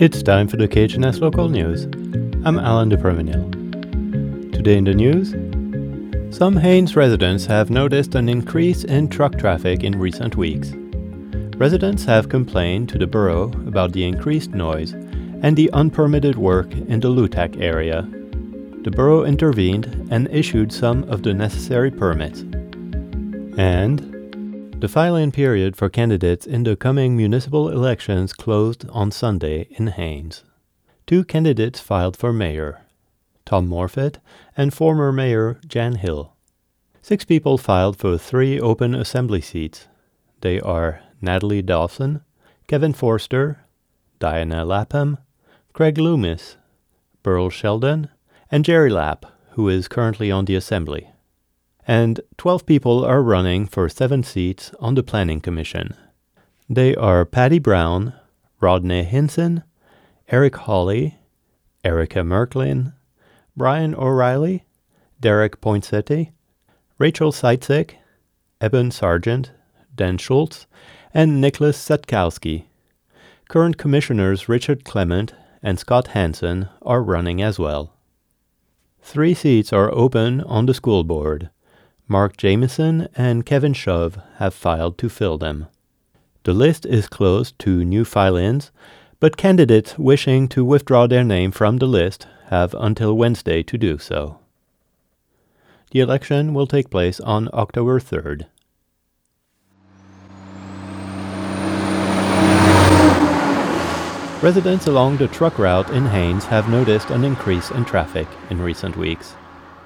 It's time for the KHNS local news. I'm Alan de. Today in the news, some Haines residents have noticed an increase in truck traffic in recent weeks. Residents have complained to the borough about the increased noise and the unpermitted work in the Lutak area. The borough intervened and issued some of the necessary permits. And the filing period for candidates in the coming municipal elections closed on Sunday in Haines. Two candidates filed for mayor Tom Morfitt and former mayor Jan Hill. Six people filed for three open assembly seats. They are Natalie Dawson, Kevin Forster, Diana Lapham, Craig Loomis, Burl Sheldon, and Jerry Lapp, who is currently on the assembly and 12 people are running for seven seats on the Planning Commission. They are Patty Brown, Rodney Hinson, Eric Hawley, Erica Merklin, Brian O'Reilly, Derek Poinsettia, Rachel Seitzek, Eben Sargent, Dan Schultz, and Nicholas Setkowski. Current commissioners Richard Clement and Scott Hansen are running as well. Three seats are open on the school board. Mark Jameson and Kevin Shove have filed to fill them. The list is closed to new fill-ins, but candidates wishing to withdraw their name from the list have until Wednesday to do so. The election will take place on October 3rd. Residents along the truck route in Haines have noticed an increase in traffic in recent weeks.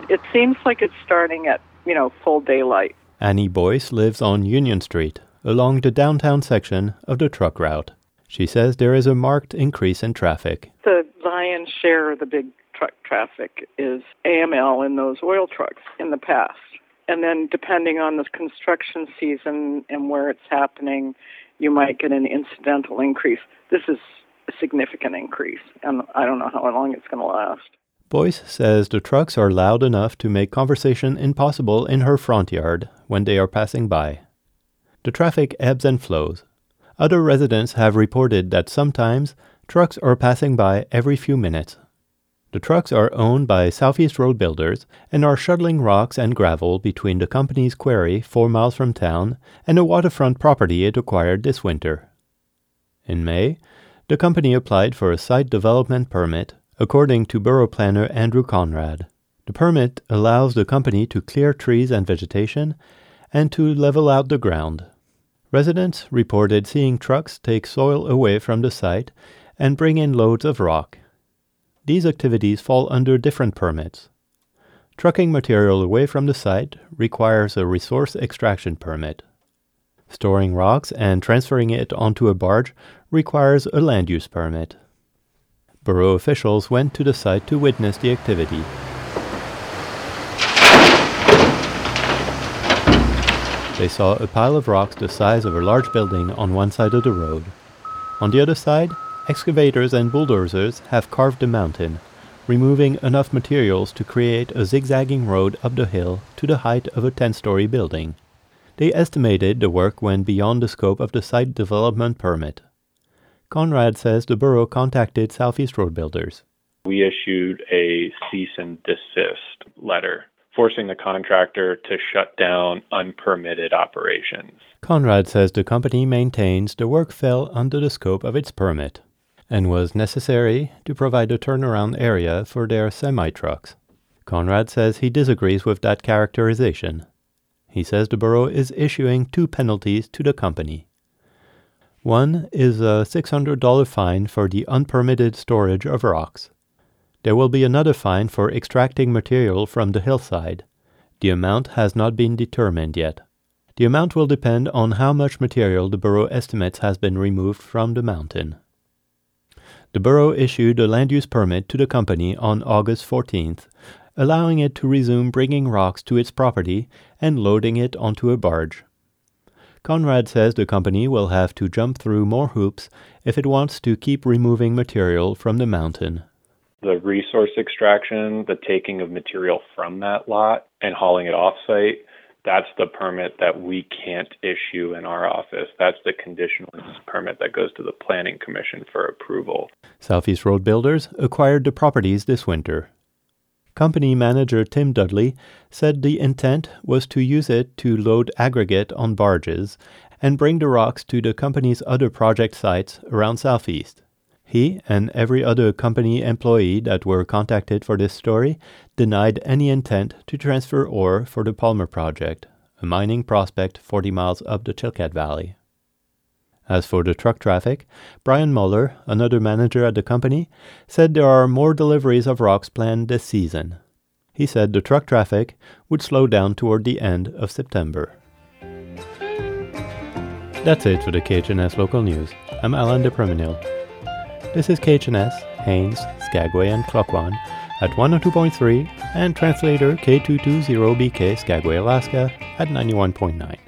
It seems like it's starting at you know, full daylight. Annie Boyce lives on Union Street, along the downtown section of the truck route. She says there is a marked increase in traffic. The lion's share of the big truck traffic is AML in those oil trucks in the past. And then, depending on the construction season and where it's happening, you might get an incidental increase. This is a significant increase, and I don't know how long it's going to last. Boyce says the trucks are loud enough to make conversation impossible in her front yard when they are passing by. The traffic ebbs and flows. Other residents have reported that sometimes trucks are passing by every few minutes. The trucks are owned by Southeast Road Builders and are shuttling rocks and gravel between the company's quarry four miles from town and a waterfront property it acquired this winter. In May, the company applied for a site development permit according to borough planner Andrew Conrad. The permit allows the company to clear trees and vegetation and to level out the ground. Residents reported seeing trucks take soil away from the site and bring in loads of rock. These activities fall under different permits. Trucking material away from the site requires a resource extraction permit. Storing rocks and transferring it onto a barge requires a land use permit. Borough officials went to the site to witness the activity. They saw a pile of rocks the size of a large building on one side of the road. On the other side, excavators and bulldozers have carved the mountain, removing enough materials to create a zigzagging road up the hill to the height of a 10 story building. They estimated the work went beyond the scope of the site development permit. Conrad says the borough contacted Southeast Road Builders. We issued a cease and desist letter forcing the contractor to shut down unpermitted operations. Conrad says the company maintains the work fell under the scope of its permit and was necessary to provide a turnaround area for their semi trucks. Conrad says he disagrees with that characterization. He says the borough is issuing two penalties to the company. One is a $600 fine for the unpermitted storage of rocks. There will be another fine for extracting material from the hillside. The amount has not been determined yet. The amount will depend on how much material the borough estimates has been removed from the mountain. The borough issued a land use permit to the company on August 14th, allowing it to resume bringing rocks to its property and loading it onto a barge. Conrad says the company will have to jump through more hoops if it wants to keep removing material from the mountain. The resource extraction, the taking of material from that lot and hauling it off site, That's the permit that we can't issue in our office. That's the conditional use permit that goes to the Planning Commission for approval. Southeast Road Builders acquired the properties this winter. Company manager Tim Dudley said the intent was to use it to load aggregate on barges and bring the rocks to the company's other project sites around Southeast. He and every other company employee that were contacted for this story denied any intent to transfer ore for the Palmer project, a mining prospect 40 miles up the Chilkat Valley. As for the truck traffic, Brian Muller, another manager at the company, said there are more deliveries of rocks planned this season. He said the truck traffic would slow down toward the end of September. That's it for the KHNS local news. I'm Alan de Premenil. This is KHNS, Haines, Skagway, and Klukwan at 102.3 and translator K220BK Skagway, Alaska at 91.9.